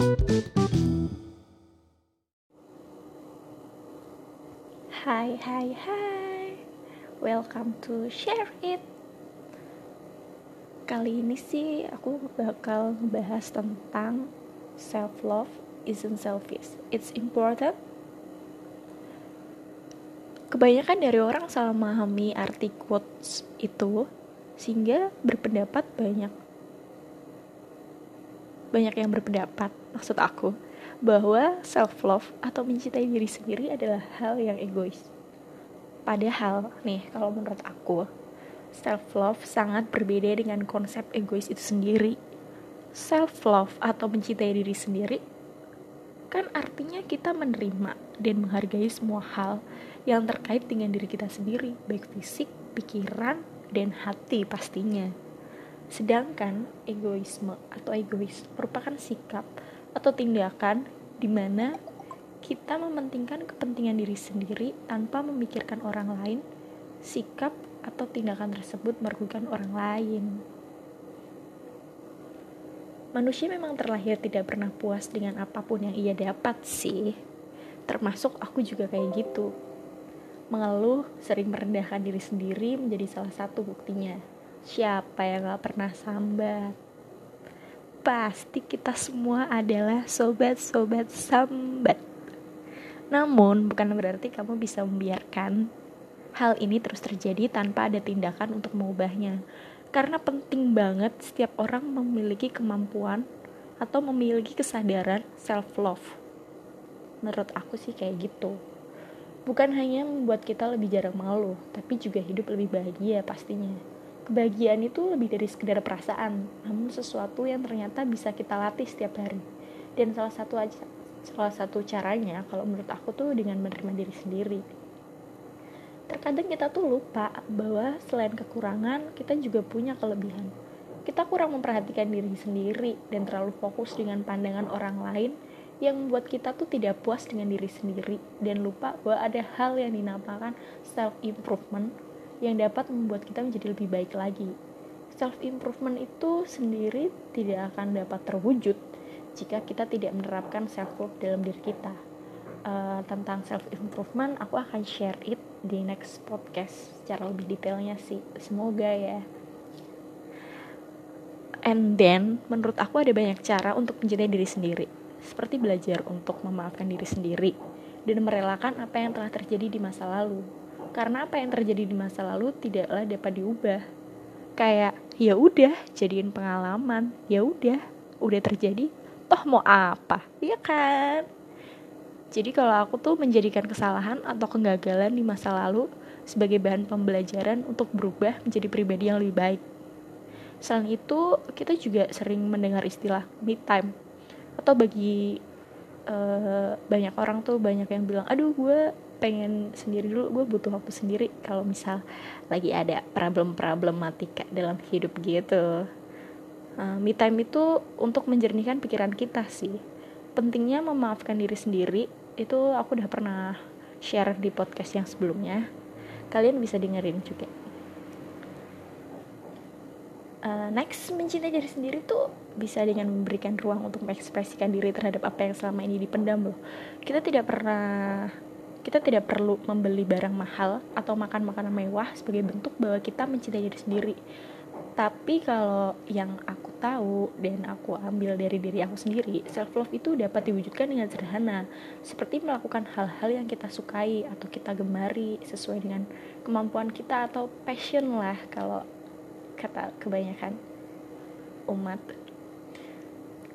Hai hai hai. Welcome to Share It. Kali ini sih aku bakal bahas tentang Self love isn't selfish. It's important. Kebanyakan dari orang salah memahami arti quotes itu Sehingga berpendapat banyak Banyak yang berpendapat Maksud aku bahwa self love atau mencintai diri sendiri adalah hal yang egois. Padahal nih kalau menurut aku self love sangat berbeda dengan konsep egois itu sendiri. Self love atau mencintai diri sendiri kan artinya kita menerima dan menghargai semua hal yang terkait dengan diri kita sendiri, baik fisik, pikiran, dan hati pastinya. Sedangkan egoisme atau egois merupakan sikap atau tindakan di mana kita mementingkan kepentingan diri sendiri tanpa memikirkan orang lain, sikap atau tindakan tersebut merugikan orang lain. Manusia memang terlahir tidak pernah puas dengan apa pun yang ia dapat sih. Termasuk aku juga kayak gitu. Mengeluh, sering merendahkan diri sendiri menjadi salah satu buktinya. Siapa yang gak pernah sambat? pasti kita semua adalah sobat-sobat sambat. Namun, bukan berarti kamu bisa membiarkan hal ini terus terjadi tanpa ada tindakan untuk mengubahnya. Karena penting banget setiap orang memiliki kemampuan atau memiliki kesadaran self-love. Menurut aku sih kayak gitu. Bukan hanya membuat kita lebih jarang malu, tapi juga hidup lebih bahagia pastinya kebahagiaan itu lebih dari sekedar perasaan, namun sesuatu yang ternyata bisa kita latih setiap hari. Dan salah satu aja salah satu caranya kalau menurut aku tuh dengan menerima diri sendiri. Terkadang kita tuh lupa bahwa selain kekurangan, kita juga punya kelebihan. Kita kurang memperhatikan diri sendiri dan terlalu fokus dengan pandangan orang lain yang membuat kita tuh tidak puas dengan diri sendiri dan lupa bahwa ada hal yang dinamakan self improvement yang dapat membuat kita menjadi lebih baik lagi. Self improvement itu sendiri tidak akan dapat terwujud jika kita tidak menerapkan self love dalam diri kita. Uh, tentang self improvement aku akan share it di next podcast secara lebih detailnya sih. Semoga ya. And then, menurut aku ada banyak cara untuk mencintai diri sendiri. Seperti belajar untuk memaafkan diri sendiri dan merelakan apa yang telah terjadi di masa lalu karena apa yang terjadi di masa lalu tidaklah dapat diubah. Kayak ya udah jadiin pengalaman. Ya udah udah terjadi. Toh mau apa? Ya kan? Jadi kalau aku tuh menjadikan kesalahan atau kegagalan di masa lalu sebagai bahan pembelajaran untuk berubah menjadi pribadi yang lebih baik. Selain itu kita juga sering mendengar istilah me time atau bagi uh, banyak orang tuh banyak yang bilang aduh gue pengen sendiri dulu gue butuh waktu sendiri kalau misal lagi ada problem problematika dalam hidup gitu. Uh, me time itu untuk menjernihkan pikiran kita sih. Pentingnya memaafkan diri sendiri itu aku udah pernah share di podcast yang sebelumnya. Kalian bisa dengerin juga. Uh, next mencintai diri sendiri tuh bisa dengan memberikan ruang untuk mengekspresikan diri terhadap apa yang selama ini dipendam loh kita tidak pernah kita tidak perlu membeli barang mahal atau makan makanan mewah sebagai bentuk bahwa kita mencintai diri sendiri. Tapi kalau yang aku tahu dan aku ambil dari diri aku sendiri, self love itu dapat diwujudkan dengan sederhana, seperti melakukan hal-hal yang kita sukai atau kita gemari sesuai dengan kemampuan kita atau passion lah kalau kata kebanyakan umat.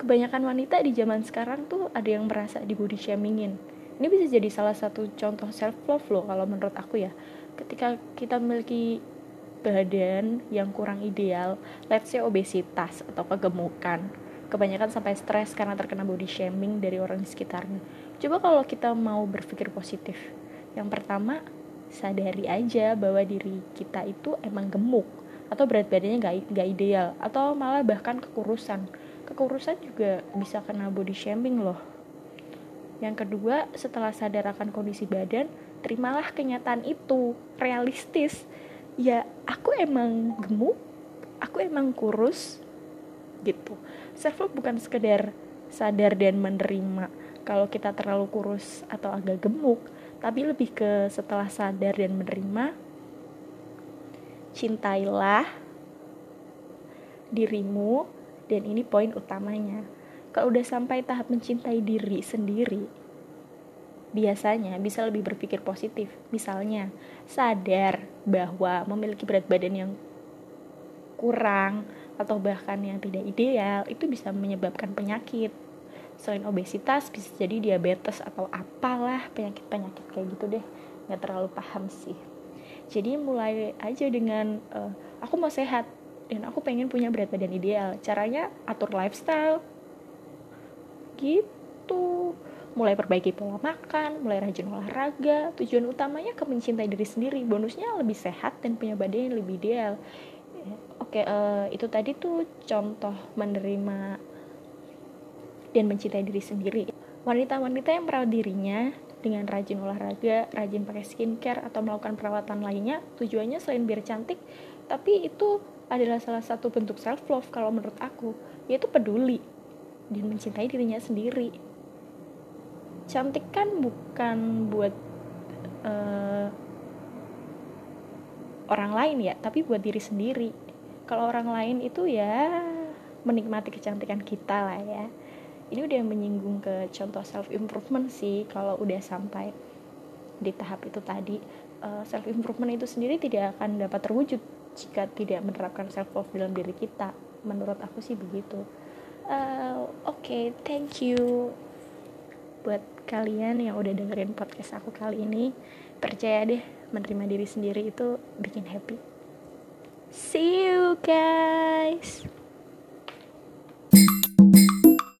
Kebanyakan wanita di zaman sekarang tuh ada yang merasa di body shamingin. Ini bisa jadi salah satu contoh self love loh kalau menurut aku ya. Ketika kita memiliki badan yang kurang ideal let's say obesitas atau kegemukan kebanyakan sampai stres karena terkena body shaming dari orang di sekitarnya. Coba kalau kita mau berpikir positif yang pertama sadari aja bahwa diri kita itu emang gemuk atau berat badannya gak, gak ideal atau malah bahkan kekurusan kekurusan juga bisa kena body shaming loh yang kedua, setelah sadar akan kondisi badan, terimalah kenyataan itu, realistis. Ya, aku emang gemuk, aku emang kurus, gitu. Self love bukan sekedar sadar dan menerima kalau kita terlalu kurus atau agak gemuk tapi lebih ke setelah sadar dan menerima cintailah dirimu dan ini poin utamanya. Kalau udah sampai tahap mencintai diri sendiri biasanya bisa lebih berpikir positif. Misalnya sadar bahwa memiliki berat badan yang kurang atau bahkan yang tidak ideal itu bisa menyebabkan penyakit. Selain obesitas bisa jadi diabetes atau apalah penyakit-penyakit kayak gitu deh. Nggak terlalu paham sih. Jadi mulai aja dengan uh, aku mau sehat dan aku pengen punya berat badan ideal caranya atur lifestyle gitu mulai perbaiki pola makan, mulai rajin olahraga. Tujuan utamanya ke mencintai diri sendiri. Bonusnya lebih sehat dan punya badan yang lebih ideal. Oke, uh, itu tadi tuh contoh menerima dan mencintai diri sendiri. Wanita-wanita yang merawat dirinya dengan rajin olahraga, rajin pakai skincare atau melakukan perawatan lainnya, tujuannya selain biar cantik, tapi itu adalah salah satu bentuk self love kalau menurut aku, yaitu peduli dan mencintai dirinya sendiri. Cantik kan bukan buat uh, orang lain ya, tapi buat diri sendiri. Kalau orang lain itu ya menikmati kecantikan kita lah ya ini udah menyinggung ke contoh self improvement sih kalau udah sampai di tahap itu tadi eh, self improvement itu sendiri tidak akan dapat terwujud jika tidak menerapkan self love dalam diri kita. Menurut aku sih begitu. Uh, oke okay, thank you buat kalian yang udah dengerin podcast aku kali ini. Percaya deh menerima diri sendiri itu bikin happy. See you guys